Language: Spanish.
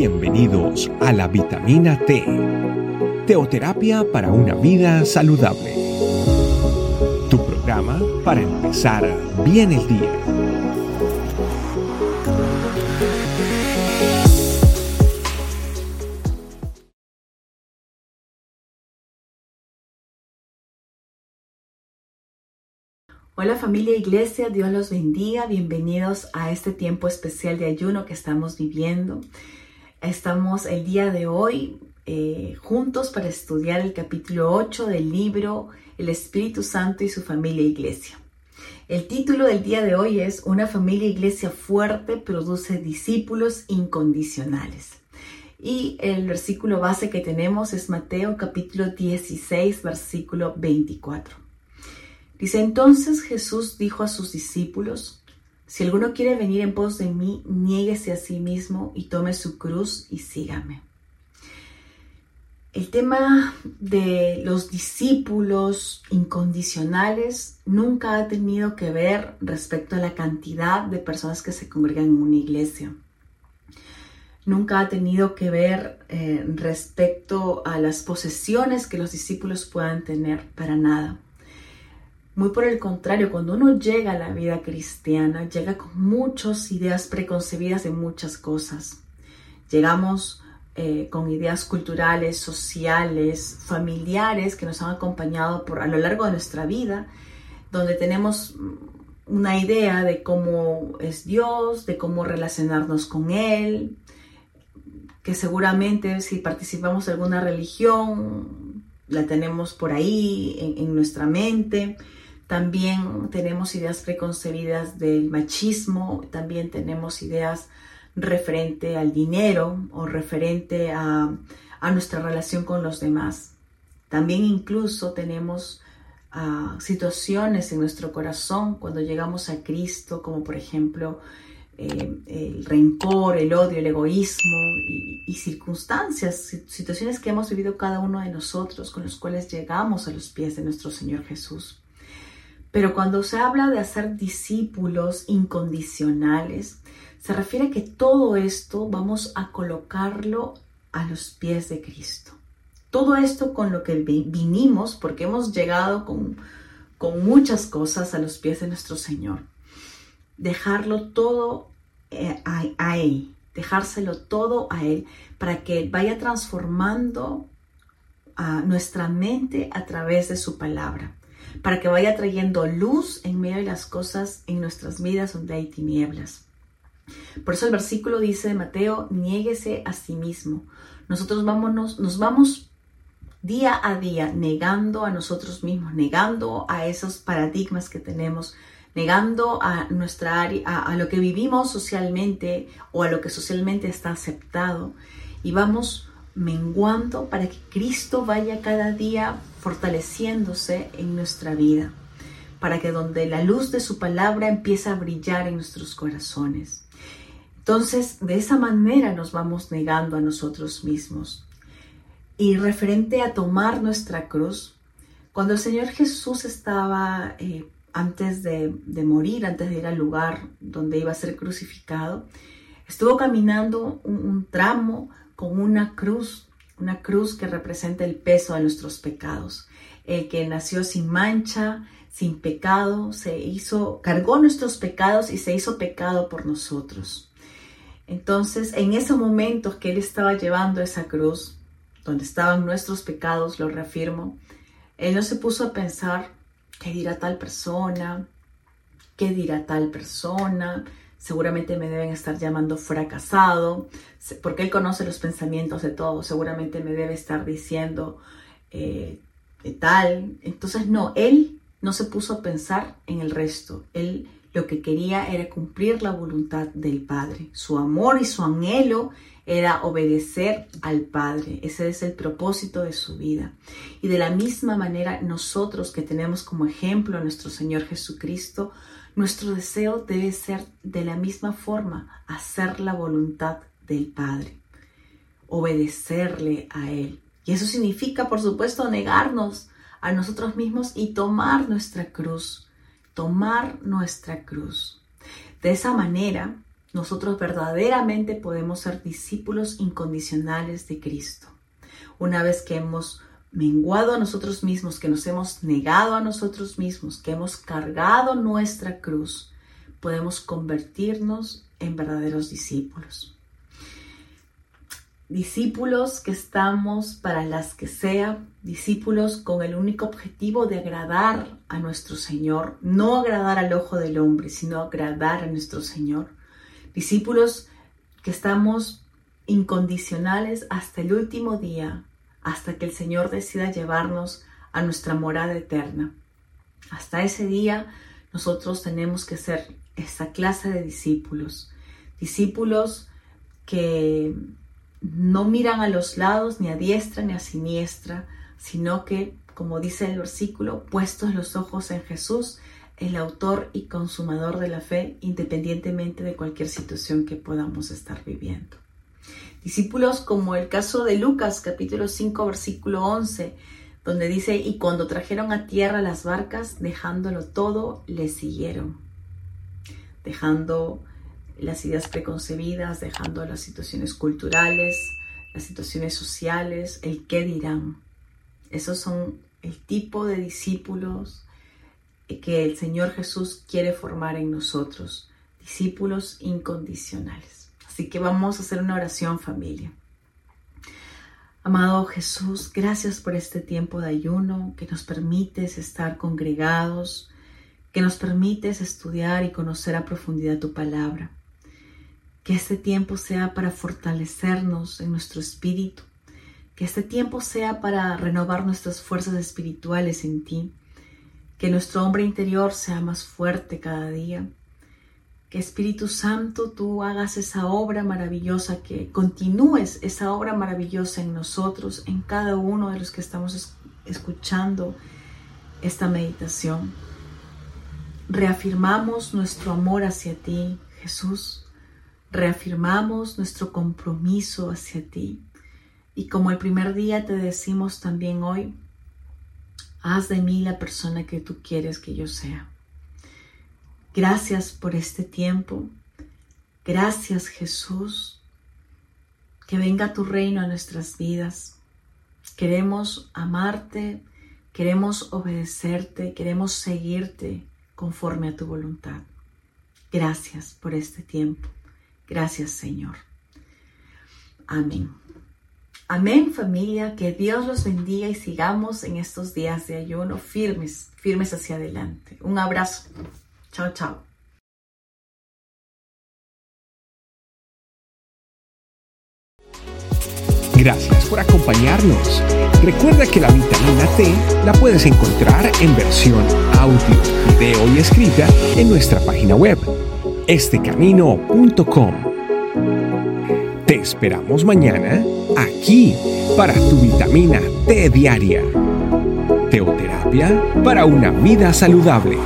Bienvenidos a la vitamina T, teoterapia para una vida saludable. Tu programa para empezar bien el día. Hola familia Iglesia, Dios los bendiga, bienvenidos a este tiempo especial de ayuno que estamos viviendo. Estamos el día de hoy eh, juntos para estudiar el capítulo 8 del libro El Espíritu Santo y su familia Iglesia. El título del día de hoy es Una familia Iglesia fuerte produce discípulos incondicionales. Y el versículo base que tenemos es Mateo capítulo 16, versículo 24. Dice entonces Jesús dijo a sus discípulos, si alguno quiere venir en pos de mí, niéguese a sí mismo y tome su cruz y sígame. El tema de los discípulos incondicionales nunca ha tenido que ver respecto a la cantidad de personas que se congregan en una iglesia. Nunca ha tenido que ver eh, respecto a las posesiones que los discípulos puedan tener, para nada. Muy por el contrario, cuando uno llega a la vida cristiana, llega con muchas ideas preconcebidas de muchas cosas. Llegamos eh, con ideas culturales, sociales, familiares que nos han acompañado por, a lo largo de nuestra vida, donde tenemos una idea de cómo es Dios, de cómo relacionarnos con Él, que seguramente si participamos de alguna religión, la tenemos por ahí en, en nuestra mente también tenemos ideas preconcebidas del machismo, también tenemos ideas referente al dinero o referente a, nuestra relación con los demás. También incluso tenemos ah, situaciones en nuestro corazón cuando llegamos a Cristo, como por ejemplo eh, el rencor, el odio, el egoísmo y, y, circunstancias, situaciones que hemos vivido cada uno de nosotros con los cuales llegamos a los pies de nuestro Señor Jesús. Pero cuando se habla de hacer discípulos incondicionales, se refiere a que todo esto vamos a colocarlo a los pies de Cristo. Todo esto con lo que vinimos, porque hemos llegado con, con muchas cosas a los pies de nuestro Señor. Dejarlo todo eh, a, Él, dejárselo todo a Él, para que vaya transformando a nuestra mente a través de su palabra para que vaya trayendo luz en medio de las cosas en nuestras vidas donde hay tinieblas. Por eso el versículo dice de Mateo, niéguese a sí mismo. Nosotros vámonos, nos vamos día a día negando a nosotros mismos, negando a esos paradigmas que tenemos, negando a nuestra área, a, a lo que vivimos socialmente o a lo que socialmente está aceptado y vamos menguando para que Cristo vaya cada día fortaleciéndose en nuestra vida, para que donde la luz de su palabra empiece a brillar en nuestros corazones. Entonces, de esa manera nos vamos negando a nosotros mismos. Y referente a tomar nuestra cruz, cuando el Señor Jesús estaba eh, antes de, morir, antes de ir al lugar donde iba a ser crucificado, estuvo caminando un tramo con una cruz, una cruz que representa el peso de nuestros pecados. El que nació sin mancha, sin pecado, se hizo, cargó nuestros pecados y se hizo pecado por nosotros. Entonces, en ese momento que él estaba llevando esa cruz, donde estaban nuestros pecados, lo reafirmo, él no se puso a pensar qué dirá tal persona, qué dirá tal persona, seguramente me deben estar llamando fracasado, porque él conoce los pensamientos de todos, seguramente me debe estar diciendo eh, tal. Entonces, no, él no se puso a pensar en el resto, él lo que quería era cumplir la voluntad del Padre. Su amor y su anhelo era obedecer al Padre. Ese es el propósito de su vida. Y de la misma manera, nosotros que tenemos como ejemplo a nuestro Señor Jesucristo, nuestro deseo debe ser de la misma forma hacer la voluntad del Padre, obedecerle a Él. Y eso significa, por supuesto, negarnos a nosotros mismos y tomar nuestra cruz, tomar nuestra cruz. De esa manera, nosotros verdaderamente podemos ser discípulos incondicionales de Cristo. Una vez que hemos menguado a nosotros mismos, que nos hemos negado a nosotros mismos, que hemos cargado nuestra cruz, podemos convertirnos en verdaderos discípulos. Discípulos que estamos para las que sea, discípulos con el único objetivo de agradar a nuestro Señor, no agradar al ojo del hombre, sino agradar a nuestro Señor. Discípulos que estamos incondicionales hasta el último día, hasta que el Señor decida llevarnos a nuestra morada eterna. Hasta ese día nosotros tenemos que ser esa clase de discípulos, discípulos que no miran a los lados ni a diestra ni a siniestra, sino que, como dice el versículo, puestos los ojos en Jesús, el autor y consumador de la fe, independientemente de cualquier situación que podamos estar viviendo. Discípulos como el caso de Lucas capítulo 5 versículo 11, donde dice, y cuando trajeron a tierra las barcas, dejándolo todo, le siguieron, dejando las ideas preconcebidas, dejando las situaciones culturales, las situaciones sociales, el qué dirán. Esos son el tipo de discípulos que el Señor Jesús quiere formar en nosotros, discípulos incondicionales. Así que vamos a hacer una oración familia. Amado Jesús, gracias por este tiempo de ayuno que nos permites estar congregados, que nos permites estudiar y conocer a profundidad tu palabra. Que este tiempo sea para fortalecernos en nuestro espíritu, que este tiempo sea para renovar nuestras fuerzas espirituales en ti, que nuestro hombre interior sea más fuerte cada día, que Espíritu Santo tú hagas esa obra maravillosa, que continúes esa obra maravillosa en nosotros, en cada uno de los que estamos escuchando esta meditación. Reafirmamos nuestro amor hacia ti, Jesús reafirmamos nuestro compromiso hacia ti. Y como el primer día te decimos también hoy, haz de mí la persona que tú quieres que yo sea. Gracias por este tiempo. Gracias Jesús. Que venga tu reino a nuestras vidas. Queremos amarte, queremos obedecerte, queremos seguirte conforme a tu voluntad. Gracias por este tiempo. Gracias Señor. Amén. Amén familia, que Dios los bendiga y sigamos en estos días de ayuno firmes, firmes hacia adelante. Un abrazo. Chao, chao. Gracias por acompañarnos. Recuerda que la vitamina T la puedes encontrar en versión audio, video y escrita en nuestra página web estecamino.com. Te esperamos mañana aquí para tu vitamina T diaria. Teoterapia para una vida saludable.